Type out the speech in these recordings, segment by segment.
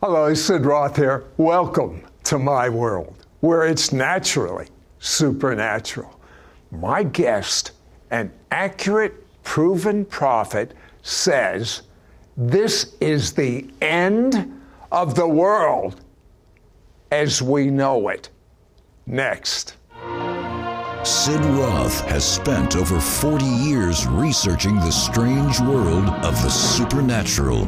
Hello, Sid Roth here. Welcome to my world, where it's naturally supernatural. My guest, an accurate, proven prophet, says this is the end of the world as we know it. Next. Sid Roth has spent over 40 years researching the strange world of the supernatural.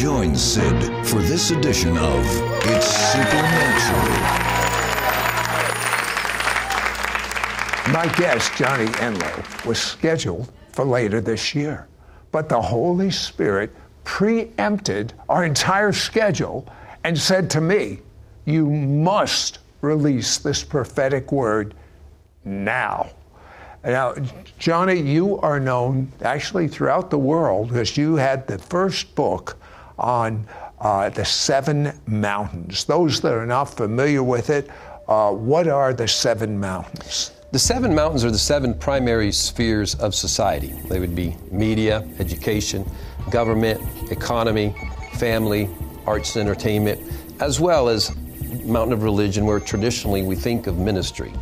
Join Sid for this edition of It's Supernatural. My guest, Johnny Enlow, was scheduled for later this year, but the Holy Spirit preempted our entire schedule and said to me, You must release this prophetic word now. Now, Johnny, you are known actually throughout the world because you had the first book on uh, the seven mountains. Those that are not familiar with it, uh, what are the seven mountains? The seven mountains are the seven primary spheres of society. They would be media, education, government, economy, family, arts and entertainment, as well as mountain of religion where traditionally we think of ministry.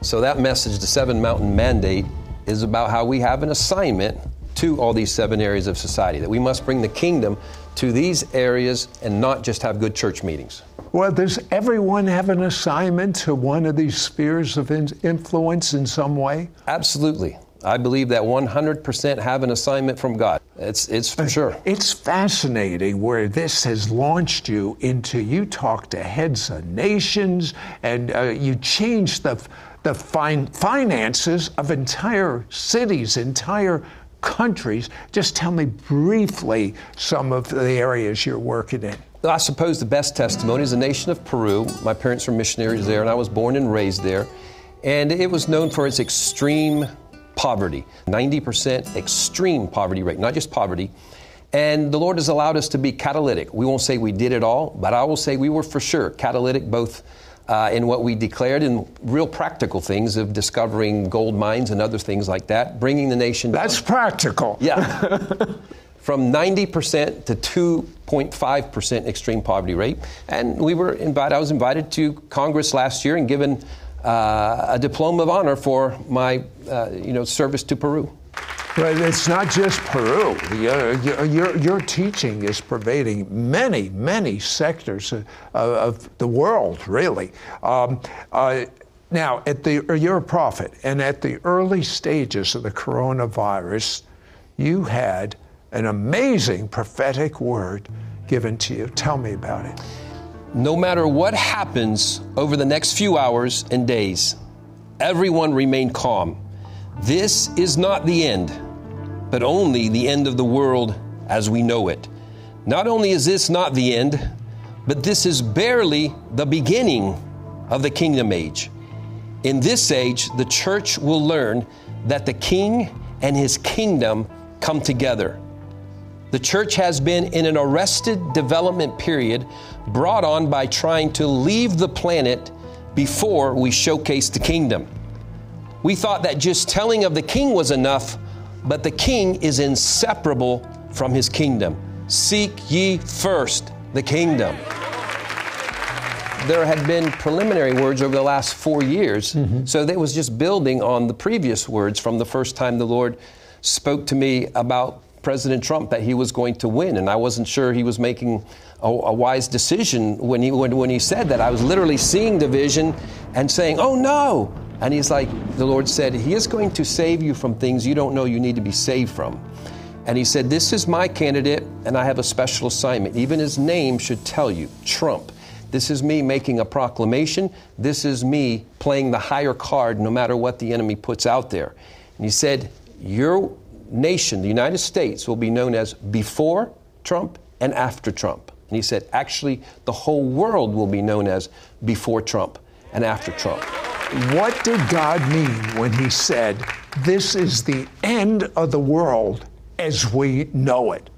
So that message, the seven mountain mandate, is about how we have an assignment to all these seven areas of society, that we must bring the kingdom to these areas and not just have good church meetings. Well, does everyone have an assignment to one of these spheres of influence in some way? Absolutely. I believe that 100% have an assignment from God. It's, it's for sure. It's fascinating where this has launched you into you talk to heads of nations and uh, you change the, the fin- finances of entire cities, entire countries. Just tell me briefly some of the areas you're working in. I suppose the best testimony is the nation of Peru. My parents were missionaries there, and I was born and raised there. And it was known for its extreme poverty 90% extreme poverty rate, not just poverty. And the Lord has allowed us to be catalytic. We won't say we did it all, but I will say we were for sure catalytic both uh, in what we declared in real practical things of discovering gold mines and other things like that, bringing the nation. That's down. practical. Yeah. From 90% to 2.5% extreme poverty rate. And we were invited, I was invited to Congress last year and given uh, a diploma of honor for my uh, you know, service to Peru. But it's not just Peru. Your, your, your teaching is pervading many, many sectors of, of the world, really. Um, uh, now, at the, you're a prophet, and at the early stages of the coronavirus, you had an amazing prophetic word given to you. Tell me about it. No matter what happens over the next few hours and days, everyone remain calm this is not the end, but only the end of the world as we know it. Not only is this not the end, but this is barely the beginning of the kingdom age. In this age, the church will learn that the king and his kingdom come together. The church has been in an arrested development period brought on by trying to leave the planet before we showcase the kingdom. We thought that just telling of the king was enough, but the king is inseparable from his kingdom. Seek ye first the kingdom. There had been preliminary words over the last four years, mm-hmm. so it was just building on the previous words from the first time the Lord spoke to me about President Trump that he was going to win, and I wasn't sure he was making a, a, wise decision when he when, when he said that. I was literally seeing the vision and saying, "Oh no, and he's like, the Lord said, He is going to save you from things you don't know you need to be saved from. And he said, This is my candidate, and I have a special assignment. Even his name should tell you Trump. This is me making a proclamation. This is me playing the higher card no matter what the enemy puts out there. And he said, Your nation, the United States, will be known as before Trump and after Trump. And he said, Actually, the whole world will be known as before Trump and after Trump. What did God mean when He said, This is the end of the world as we know it?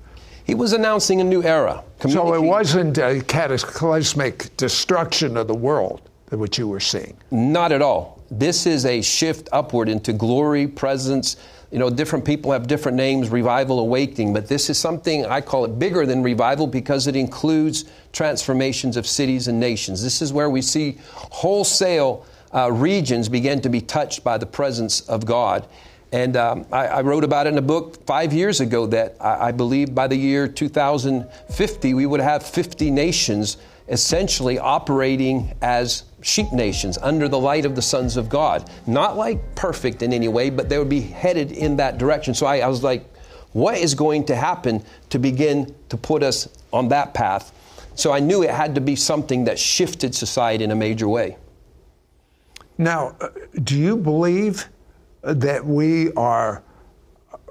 He was announcing a new era. So it wasn't a cataclysmic destruction of the world that what you were seeing? Not at all. this is a shift upward into glory, presence. You know, different people have different names, revival, awakening, but this is something I call it bigger than revival because it includes transformations of cities and nations. This is where we see wholesale uh, regions began to be touched by the presence of God. And um, I, I, wrote about it in a book five years ago that I, I believe by the year 2050, we would have 50 nations essentially operating as sheep nations under the light of the sons of God. Not like perfect in any way, but they would be headed in that direction. So I, I was like, what is going to happen to begin to put us on that path? So I knew it had to be something that shifted society in a major way. Now, uh, do you believe that we are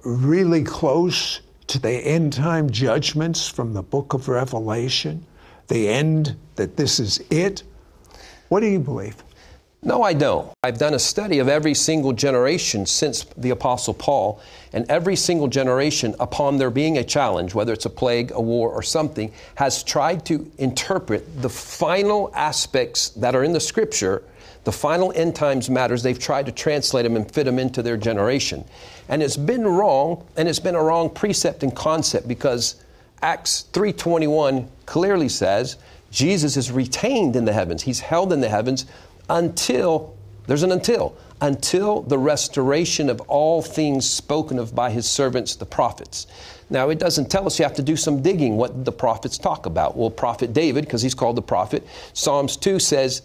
really close to the end time judgments from the book of Revelation? The end, that this is it? What do you believe? No, I don't. I've done a study of every single generation since the Apostle Paul, and every single generation, upon there being a challenge, whether it's a plague, a war, or something, has tried to interpret the final aspects that are in the Scripture the final end times matters, they've tried to translate them and fit them into their generation. And it's been wrong, and it's been a wrong precept and concept because Acts 3:21 clearly says Jesus is retained in the heavens. He's held in the heavens until there's an until until the restoration of all things spoken of by his servants the prophets. Now it doesn't tell us you have to do some digging what the prophets talk about. Well, prophet David because he's called the prophet, Psalms 2 says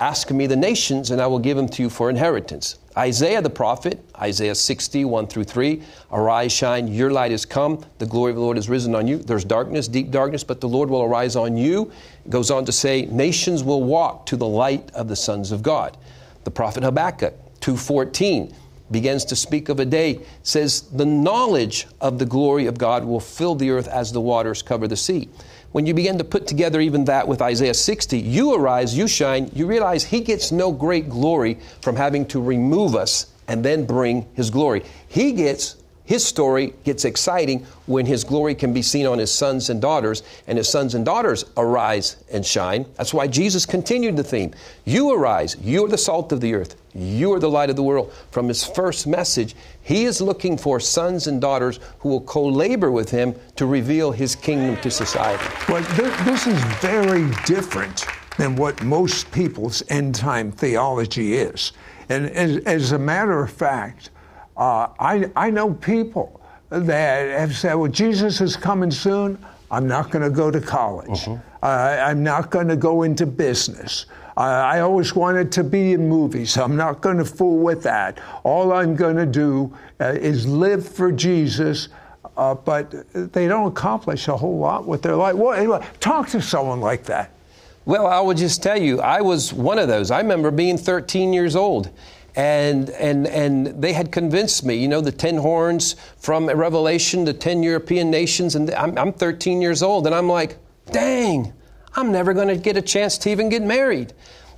Ask me the nations, and I will give them to you for inheritance. Isaiah the prophet, Isaiah 60, 1 through 3, Arise, shine, your light is come, the glory of the Lord is risen on you. There's darkness, deep darkness, but the Lord will arise on you. It goes on to say, Nations will walk to the light of the sons of God. The prophet Habakkuk, 2.14, begins to speak of a day, says, The knowledge of the glory of God will fill the earth as the waters cover the sea when you begin to put together even that with Isaiah 60, you arise, you shine, you realize he gets no great glory from having to remove us and then bring his glory. He gets his story gets exciting when his glory can be seen on his sons and daughters, and his sons and daughters arise and shine. That's why Jesus continued the theme. You arise, you are the salt of the earth, you are the light of the world. From his first message, he is looking for sons and daughters who will co labor with him to reveal his kingdom to society. Well, this is very different than what most people's end time theology is. And as, as a matter of fact, uh, I, I know people that have said, well, Jesus is coming soon. I'm not going to go to college. Uh-huh. Uh, I'm not going to go into business. Uh, I always wanted to be in movies. I'm not going to fool with that. All I'm going to do uh, is live for Jesus. Uh, but they don't accomplish a whole lot with their life. Well, anyway, talk to someone like that. Well, I will just tell you, I was one of those. I remember being 13 years old and and and they had convinced me. You know, the ten horns from Revelation, the ten European nations, and I'm, I'm 13 years old, and I'm like, dang, I'm never going to get a chance to even get married.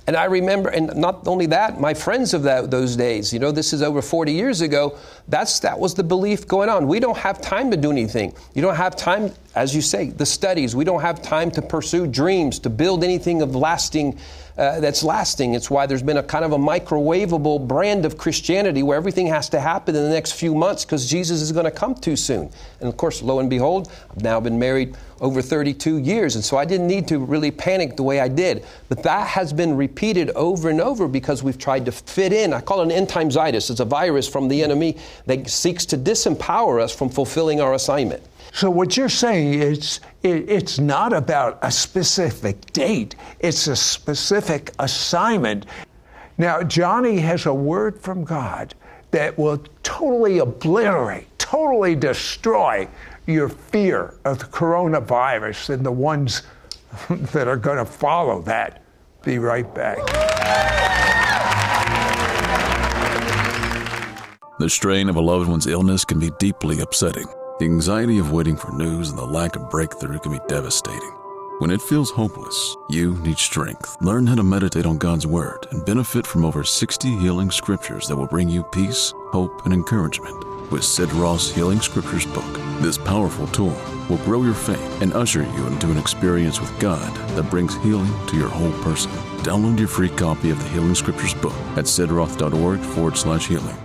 And I remember, and not only that, my friends of that, those days, you know, this is over 40 years ago, that's, that was the belief going on. We don't have time to do anything. You don't have time, as you say, the studies. We don't have time to pursue dreams, to build anything of lasting uh, that's lasting. It's why there's been a kind of a microwavable brand of Christianity where everything has to happen in the next few months because Jesus is going to come too soon. And of course, lo and behold, I've now been married over 32 years, and so I didn't need to really panic the way I did. But that has been repeated over and over because we've tried to fit in. I call it an end timesitis. It's a virus from the enemy that seeks to disempower us from fulfilling our assignment. So what you're saying is it, it's not about a specific date, it's a specific assignment. Now, Johnny has a word from God that will totally obliterate, totally destroy your fear of the coronavirus and the ones that are going to follow that. Be right back. The strain of a loved one's illness can be deeply upsetting. The anxiety of waiting for news and the lack of breakthrough can be devastating. When it feels hopeless, you need strength. Learn how to meditate on God's Word and benefit from over 60 healing scriptures that will bring you peace, hope, and encouragement. With Sid Roth's Healing Scriptures book. This powerful tool will grow your faith and usher you into an experience with God that brings healing to your whole person. Download your free copy of the Healing Scriptures book at sidroth.org forward slash healing.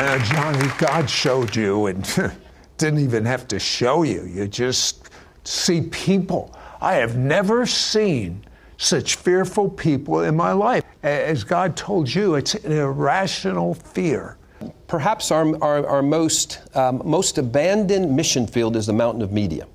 Uh, Johnny, God showed you and didn't even have to show you. You just see people. I have never seen such fearful people in my life. As God told you, it's an irrational fear. Perhaps our, our, our most, um, most abandoned mission field is the mountain of media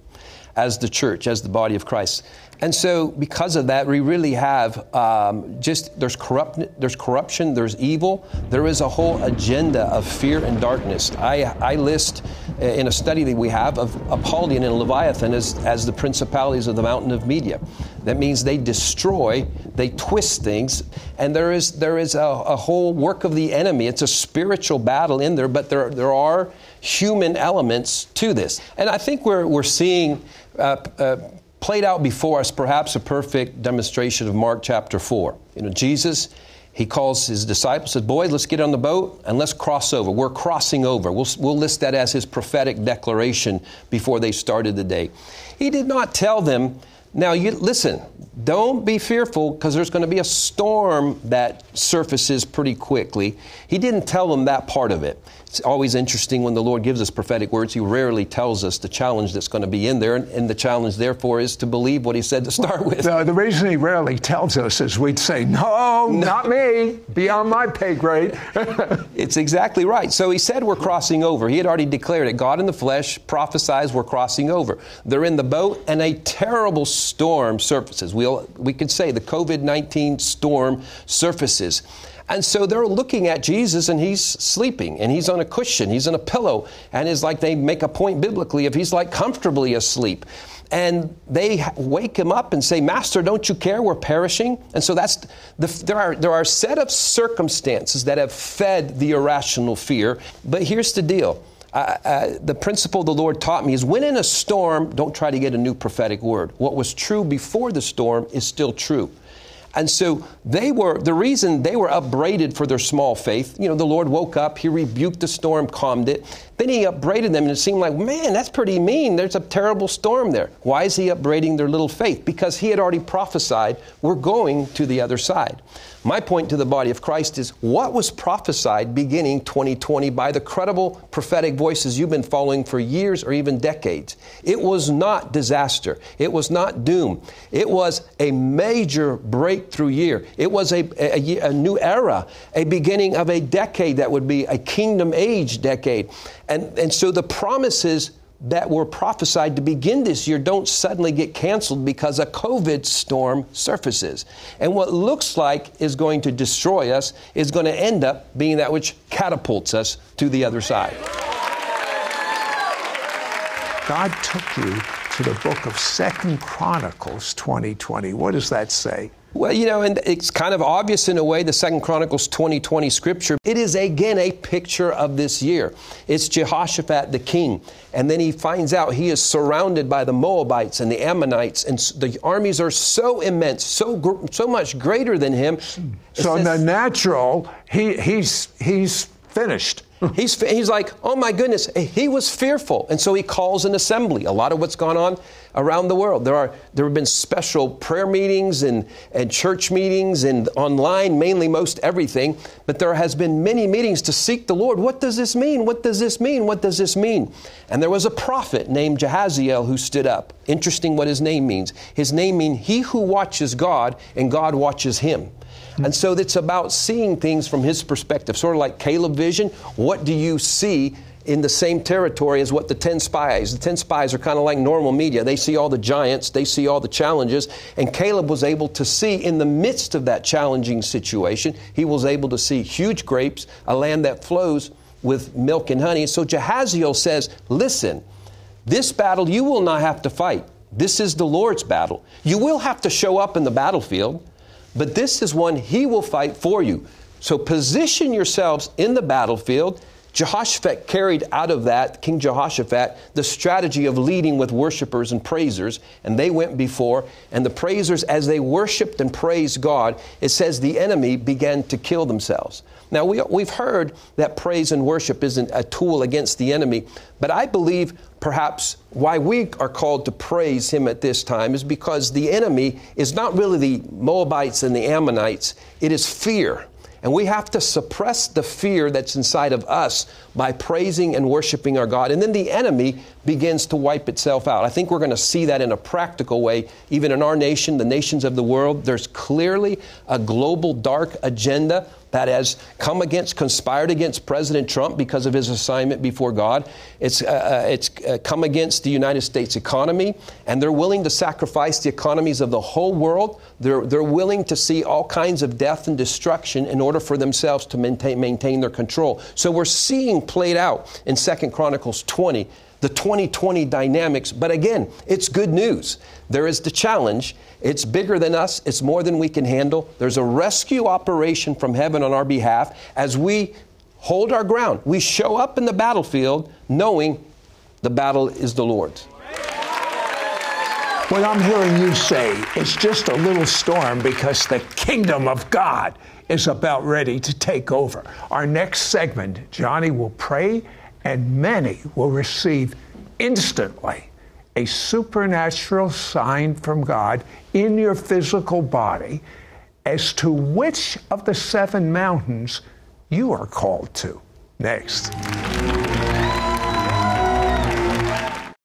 as the church, as the body of Christ. And so, because of that, we really have um, just there's corrupt, there's corruption, there's evil, there is a whole agenda of fear and darkness. I, I list uh, in a study that we have of Apollyon and Leviathan as, as the principalities of the mountain of media. That means they destroy, they twist things, and there is there is a, a whole work of the enemy. It's a spiritual battle in there, but there there are human elements to this, and I think we're we're seeing. Uh, uh, played out before us perhaps a perfect demonstration of Mark chapter 4. You know, Jesus, he calls his disciples, says, Boys, let's get on the boat and let's cross over. We're crossing over. We'll, we'll list that as his prophetic declaration before they started the day. He did not tell them, now you listen, don't be fearful because there's going to be a storm that surfaces pretty quickly. He didn't tell them that part of it. It's always interesting when the Lord gives us prophetic words, He rarely tells us the challenge that's going to be in there. And the challenge, therefore, is to believe what He said to start with. The, the reason He rarely tells us is we'd say, No, no. not me, beyond my pay grade. it's exactly right. So He said we're crossing over. He had already declared it. God in the flesh prophesies we're crossing over. They're in the boat, and a terrible storm surfaces. We'll, we could say the COVID 19 storm surfaces. And so they're looking at Jesus and he's sleeping and he's on a cushion, he's on a pillow, and it's like they make a point biblically if he's like comfortably asleep. And they wake him up and say, Master, don't you care? We're perishing. And so that's the, there are there are a set of circumstances that have fed the irrational fear. But here's the deal. Uh, uh, the principle the Lord taught me is when in a storm, don't try to get a new prophetic word. What was true before the storm is still true. And so they were, the reason they were upbraided for their small faith, you know, the Lord woke up, He rebuked the storm, calmed it. Then He upbraided them, and it seemed like, man, that's pretty mean. There's a terrible storm there. Why is He upbraiding their little faith? Because He had already prophesied, we're going to the other side. My point to the body of Christ is what was prophesied beginning 2020 by the credible prophetic voices you've been following for years or even decades? It was not disaster. It was not doom. It was a major breakthrough year. It was a, a, a new era, a beginning of a decade that would be a kingdom age decade. And, and so the promises that were prophesied to begin this year don't suddenly get canceled because a COVID storm surfaces. And what looks like is going to destroy us is going to end up being that which catapults us to the other side. God took you to the book of Second Chronicles 2020. What does that say? Well, you know, and it's kind of obvious in a way, the Second Chronicles 2020 scripture. It is again a picture of this year. It's Jehoshaphat the king, and then he finds out he is surrounded by the Moabites and the Ammonites, and the armies are so immense, so so much greater than him. So in the natural, he, he's he's finished. he's, he's like, oh my goodness, eh, he was fearful. And so he calls an assembly. A lot of what's gone on around the world. There, are, there have been special prayer meetings and, and church meetings and online, mainly most everything. But there has been many meetings to seek the Lord. What does this mean? What does this mean? What does this mean? And there was a prophet named Jahaziel who stood up. Interesting what his name means. His name means he who watches God and God watches him. And so it's about seeing things from his perspective, sort of like Caleb vision. What do you see in the same territory as what the 10 spies. The 10 spies are kind of like normal media. They see all the giants, they see all the challenges, and Caleb was able to see in the midst of that challenging situation, he was able to see huge grapes, a land that flows with milk and honey. So Jahaziel says, Listen, this battle you will not have to fight. This is the Lord's battle. You will have to show up in the battlefield but this is one he will fight for you. So position yourselves in the battlefield. Jehoshaphat carried out of that, King Jehoshaphat, the strategy of leading with worshipers and praisers, and they went before. And the praisers, as they worshiped and praised God, it says the enemy began to kill themselves. Now, we, we've heard that praise and worship isn't a tool against the enemy, but I believe perhaps why we are called to praise him at this time is because the enemy is not really the Moabites and the Ammonites, it is fear. And we have to suppress the fear that's inside of us by praising and worshiping our God. And then the enemy begins to wipe itself out. I think we're going to see that in a practical way, even in our nation, the nations of the world. There's clearly a global dark agenda that has come against, conspired against President Trump because of his assignment before God. It's, uh, uh, it's uh, come against the United States economy, and they're willing to sacrifice the economies of the whole world. They're, they're willing to see all kinds of death and destruction in order for themselves to maintain, maintain their control. So we're seeing played out in Second Chronicles 20 the 2020 dynamics. But again, it's good news. There is the challenge. It's bigger than us, it's more than we can handle. There's a rescue operation from heaven on our behalf as we hold our ground. We show up in the battlefield knowing the battle is the Lord's. What I'm hearing you say is just a little storm because the kingdom of God is about ready to take over. Our next segment, Johnny will pray and many will receive instantly a supernatural sign from God in your physical body as to which of the seven mountains you are called to. Next.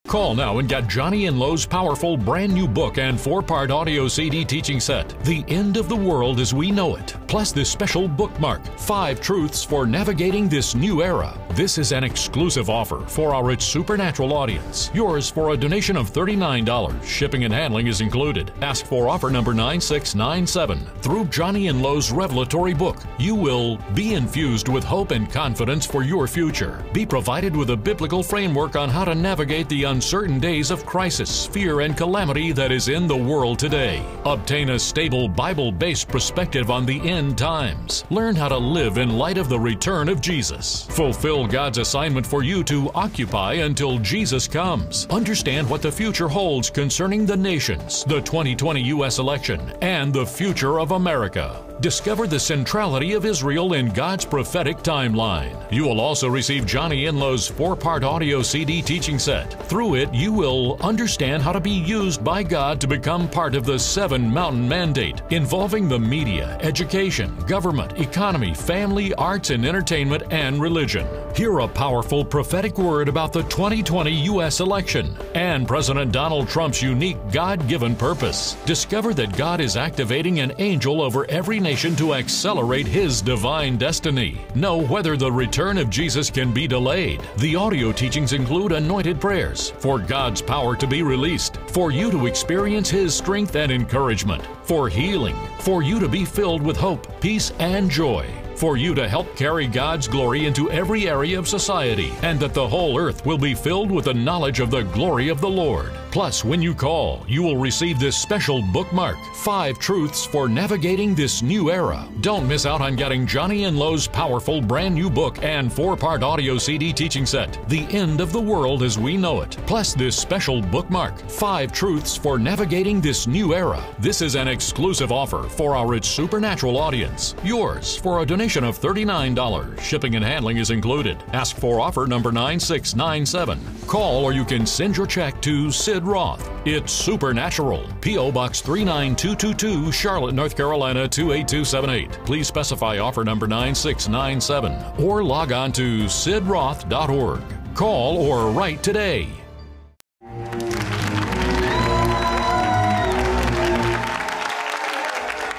Call now and get Johnny Enlow's powerful brand new book and four part audio CD teaching set, The End of the World as We Know It, plus this special bookmark, Five Truths for Navigating This New Era. This is an exclusive offer for our It's Supernatural audience. Yours for a donation of $39. Shipping and handling is included. Ask for offer number 9697. Through Johnny Enlow's revelatory book, you will be infused with hope and confidence for your future. Be provided with a biblical framework on how to navigate the uncertain days of crisis, fear, and calamity that is in the world today. Obtain a stable Bible based perspective on the end times. Learn how to live in light of the return of Jesus. Fulfill God's assignment for you to occupy until Jesus comes. Understand what the future holds concerning the nations, the 2020 U.S. election, and the future of America. Discover the centrality of Israel in God's prophetic timeline. You will also receive Johnny Enlow's four part audio CD teaching set. Through it, you will understand how to be used by God to become part of the Seven Mountain Mandate, involving the media, education, government, economy, family, arts and entertainment, and religion. Hear a powerful prophetic word about the 2020 U.S. election and President Donald Trump's unique God given purpose. Discover that God is activating an angel over every nation to accelerate his divine destiny. Know whether the return of Jesus can be delayed. The audio teachings include anointed prayers for God's power to be released, for you to experience his strength and encouragement, for healing, for you to be filled with hope, peace, and joy for you to help carry God's glory into every area of society, and that the whole earth will be filled with the knowledge of the glory of the Lord. Plus, when you call, you will receive this special bookmark Five Truths for Navigating This New Era. Don't miss out on getting Johnny Enlow's powerful brand new book and four part audio CD teaching set, The End of the World as We Know It. Plus, this special bookmark Five Truths for Navigating This New Era. This is an exclusive offer for our It's Supernatural audience. Yours for a donation of $39. Shipping and handling is included. Ask for offer number 9697. Call or you can send your check to Sid Roth. It's Supernatural. P.O. Box 39222, Charlotte, North Carolina 28278. Please specify offer number 9697 or log on to sidroth.org. Call or write today.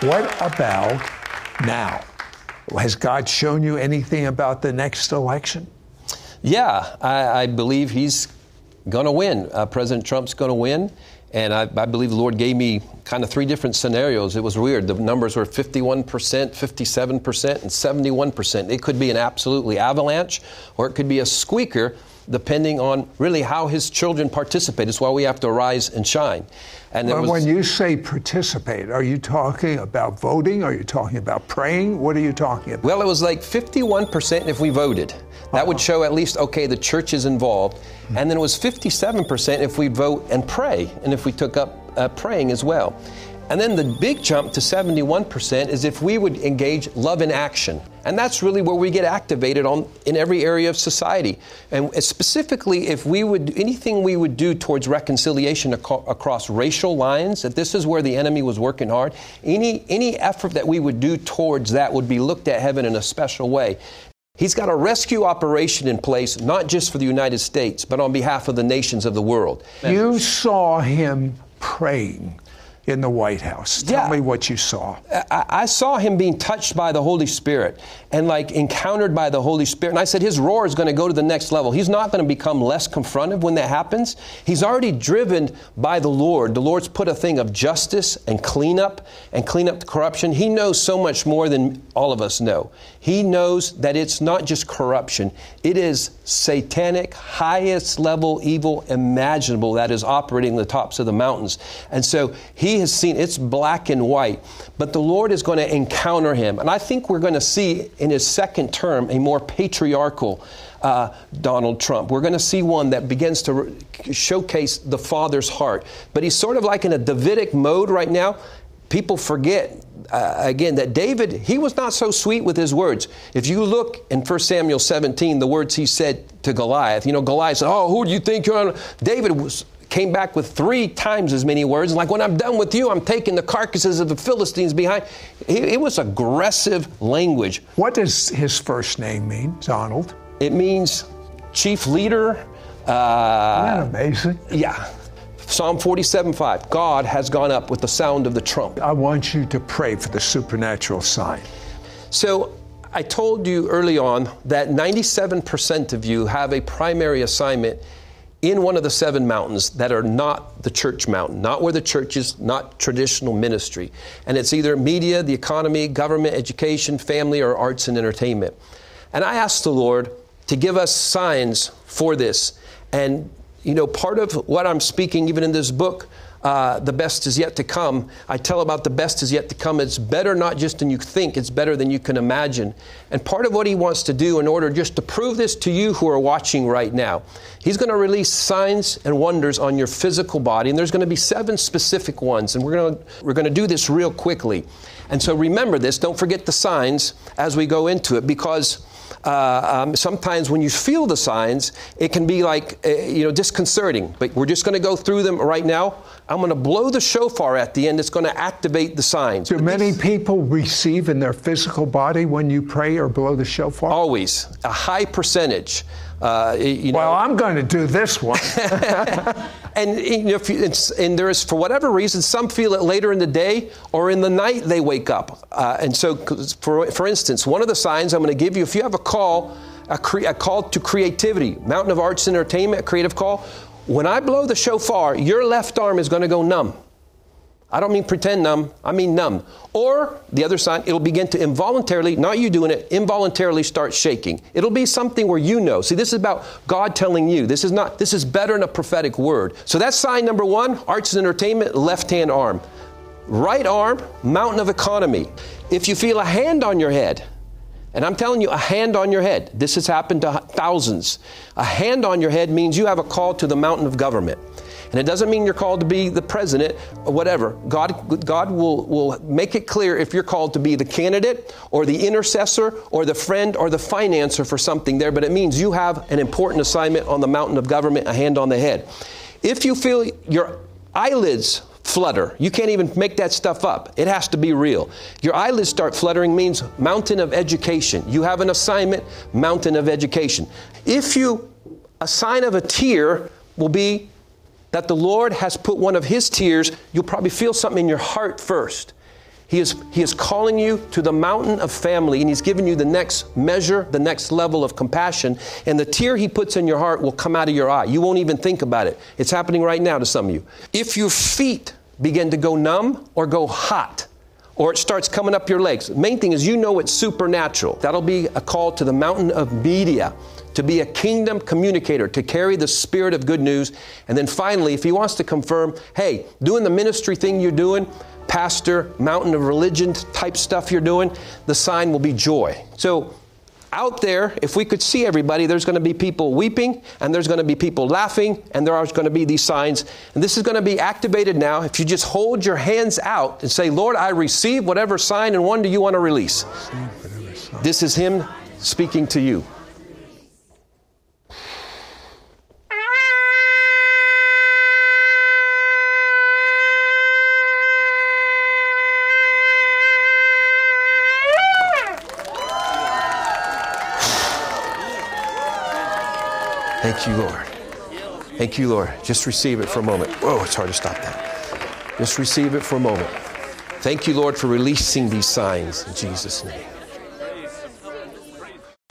What about now? Has God shown you anything about the next election? Yeah, I, I believe he's going to win. Uh, President Trump's going to win. And I, I, believe the Lord gave me kind of three different scenarios. It was weird. The numbers were 51%, 57%, and 71%. It could be an absolutely avalanche, or it could be a squeaker depending on really how his children participate. It's why we have to arise and shine. And well, was, when you say participate, are you talking about voting? Are you talking about praying? What are you talking about? Well, it was like 51% if we voted. That uh-huh. would show at least, okay, the church is involved. Mm-hmm. And then it was 57% if we vote and pray, and if we took up uh, praying as well. And then the big jump to 71% is if we would engage love in action. And that's really where we get activated on in every area of society. And uh, specifically if we would anything we would do towards reconciliation ac- across racial lines, that this is where the enemy was working hard, any any effort that we would do towards that would be looked at heaven in a special way. He's got a rescue operation in place, not just for the United States, but on behalf of the nations of the world. You saw him praying in the White House. Tell yeah. me what you saw. I, I, saw him being touched by the Holy Spirit and like encountered by the Holy Spirit. And I said, his roar is going to go to the next level. He's not going to become less confrontive when that happens. He's already driven by the Lord. The Lord's put a thing of justice and cleanup and clean up the corruption. He knows so much more than all of us know. He knows that it's not just corruption, it is satanic, highest level evil imaginable that is operating the tops of the mountains. And so he has seen it's black and white, but the Lord is going to encounter him. And I think we're going to see in his second term a more patriarchal uh, Donald Trump. We're going to see one that begins to re- showcase the father's heart. But he's sort of like in a Davidic mode right now. People forget uh, again that David, he was not so sweet with his words. If you look in 1 Samuel 17, the words he said to Goliath, you know, Goliath said, Oh, who do you think you're on? David was came back with three times as many words. Like, when I'm done with you, I'm taking the carcasses of the Philistines behind. It, was aggressive language. What does his first name mean, Donald? It means chief leader. Uh, Isn't that amazing? Yeah. Psalm 47 5. God has gone up with the sound of the trumpet. I want you to pray for the supernatural sign. So, I told you early on that 97% of you have a primary assignment in one of the seven mountains that are not the church mountain, not where the church is, not traditional ministry. And it's either media, the economy, government, education, family, or arts and entertainment. And I asked the Lord to give us signs for this. And, you know, part of what I'm speaking, even in this book, uh, the best is yet to come. I tell about the best is yet to come. It's better not just than you think, it's better than you can imagine. And part of what he wants to do in order just to prove this to you who are watching right now, he's going to release signs and wonders on your physical body. And there's going to be seven specific ones. And we're going to, we're going to do this real quickly. And so remember this, don't forget the signs as we go into it because uh, um, sometimes when you feel the signs, it can be like, uh, you know, disconcerting. But we're just going to go through them right now. I'm going to blow the shofar at the end. It's going to activate the signs. Do but many these, people receive in their physical body when you pray or blow the shofar? Always. A high percentage. Uh, you know, well, I'm going to do this one. and, you know, and there is, for whatever reason, some feel it later in the day or in the night they wake up. Uh, and so, for, for instance, one of the signs I'm going to give you, if you have a call, a, cre- a call to creativity, Mountain of Arts and Entertainment, creative call, when I blow the shofar, your left arm is going to go numb. I don't mean pretend numb, I mean numb. Or the other sign, it'll begin to involuntarily, not you doing it, involuntarily start shaking. It'll be something where you know. See, this is about God telling you. This is not, this is better than a prophetic word. So that's sign number one, arts and entertainment, left hand arm. Right arm, mountain of economy. If you feel a hand on your head, and I'm telling you, a hand on your head, this has happened to thousands. A hand on your head means you have a call to the mountain of government. And it doesn't mean you're called to be the president or whatever. God, God will, will make it clear if you're called to be the candidate or the intercessor or the friend or the financer for something there, but it means you have an important assignment on the mountain of government, a hand on the head. If you feel your eyelids flutter. You can't even make that stuff up. It has to be real. Your eyelids start fluttering means mountain of education. You have an assignment, mountain of education. If you, a sign of a tear will be that the Lord has put one of His tears, you'll probably feel something in your heart first. He is, he is calling you to the mountain of family, and He's giving you the next measure, the next level of compassion. And the tear He puts in your heart will come out of your eye. You won't even think about it. It's happening right now to some of you. If your feet begin to go numb or go hot, or it starts coming up your legs, main thing is you know it's supernatural. That'll be a call to the mountain of media to be a kingdom communicator, to carry the spirit of good news. And then finally, if he wants to confirm, hey, doing the ministry thing you're doing, pastor, mountain of religion type stuff you're doing, the sign will be joy. So out there, if we could see everybody, there's going to be people weeping, and there's going to be people laughing, and there are going to be these signs. And this is going to be activated now if you just hold your hands out and say, Lord, I receive whatever sign and wonder you want to release. This is Him speaking to you. Thank you, Lord. Thank you, Lord. Just receive it for a moment. Whoa, it's hard to stop that. Just receive it for a moment. Thank you, Lord, for releasing these signs in Jesus' name.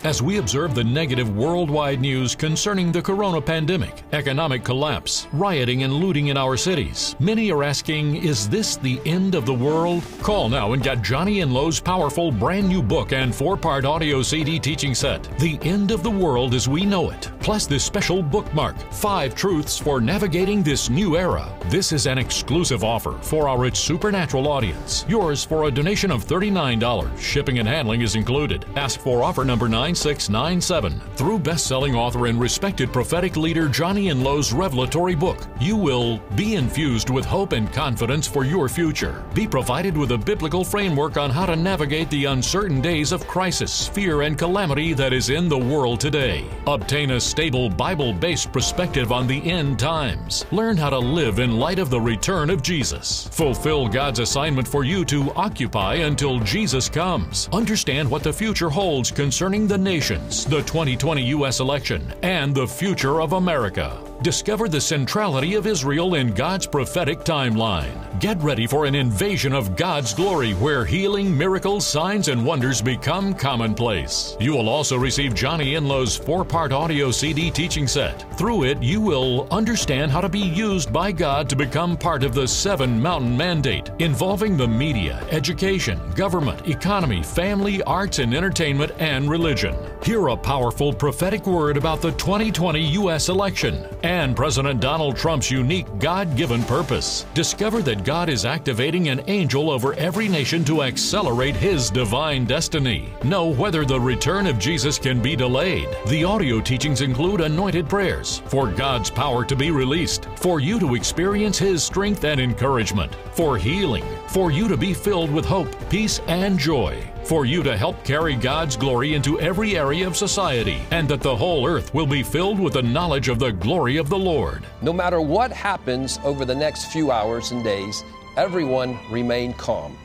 As we observe the negative worldwide news concerning the corona pandemic, economic collapse, rioting, and looting in our cities, many are asking, is this the end of the world? Call now and get Johnny Enlow's powerful brand new book and four part audio CD teaching set, The End of the World as We Know It, plus this special bookmark, Five Truths for Navigating This New Era. This is an exclusive offer for our It's Supernatural audience. Yours for a donation of $39. Shipping and handling is included. Ask for offer number 9 9697. Through best-selling author and respected prophetic leader Johnny Enlow's revelatory book, you will be infused with hope and confidence for your future. Be provided with a biblical framework on how to navigate the uncertain days of crisis, fear, and calamity that is in the world today. Obtain a stable Bible-based perspective on the end times. Learn how to live in light of the return of Jesus. Fulfill God's assignment for you to occupy until Jesus comes. Understand what the future holds concerning the nations, the 2020 U.S. election, and the future of America. Discover the centrality of Israel in God's prophetic timeline. Get ready for an invasion of God's glory where healing, miracles, signs, and wonders become commonplace. You will also receive Johnny Enlow's four part audio CD teaching set. Through it, you will understand how to be used by God to become part of the Seven Mountain Mandate, involving the media, education, government, economy, family, arts and entertainment, and religion. Hear a powerful prophetic word about the 2020 U.S. election and President Donald Trump's unique God given purpose. Discover that God is activating an angel over every nation to accelerate his divine destiny. Know whether the return of Jesus can be delayed. The audio teachings include anointed prayers for God's power to be released, for you to experience his strength and encouragement, for healing, for you to be filled with hope, peace, and joy for you to help carry God's glory into every area of society, and that the whole earth will be filled with the knowledge of the glory of the Lord. No matter what happens over the next few hours and days, everyone remain calm.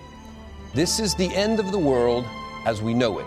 This is the end of the world as we know it.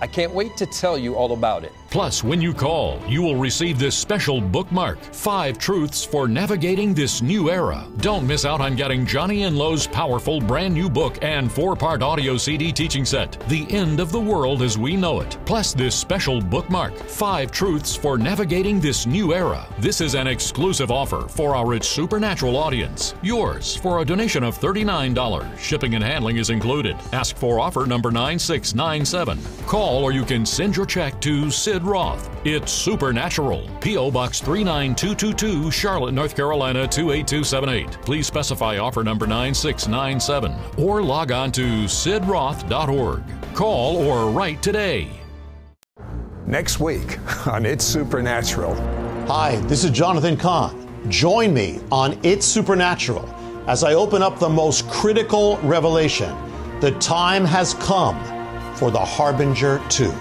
I can't wait to tell you all about it. Plus, when you call, you will receive this special bookmark Five Truths for Navigating This New Era. Don't miss out on getting Johnny Enlow's powerful brand new book and four part audio CD teaching set, The End of the World as We Know It. Plus, this special bookmark Five Truths for Navigating This New Era. This is an exclusive offer for our It's Supernatural audience. Yours for a donation of $39. Shipping and handling is included. Ask for offer number 9697. Call or you can send your check to Sid Roth. It's Supernatural. P.O. Box 39222, Charlotte, North Carolina 28278. Please specify offer number 9697 or log on to sidroth.org. Call or write today. Next week on It's Supernatural. Hi, this is Jonathan Cahn. Join me on It's Supernatural as I open up the most critical revelation. The time has come for the Harbinger 2.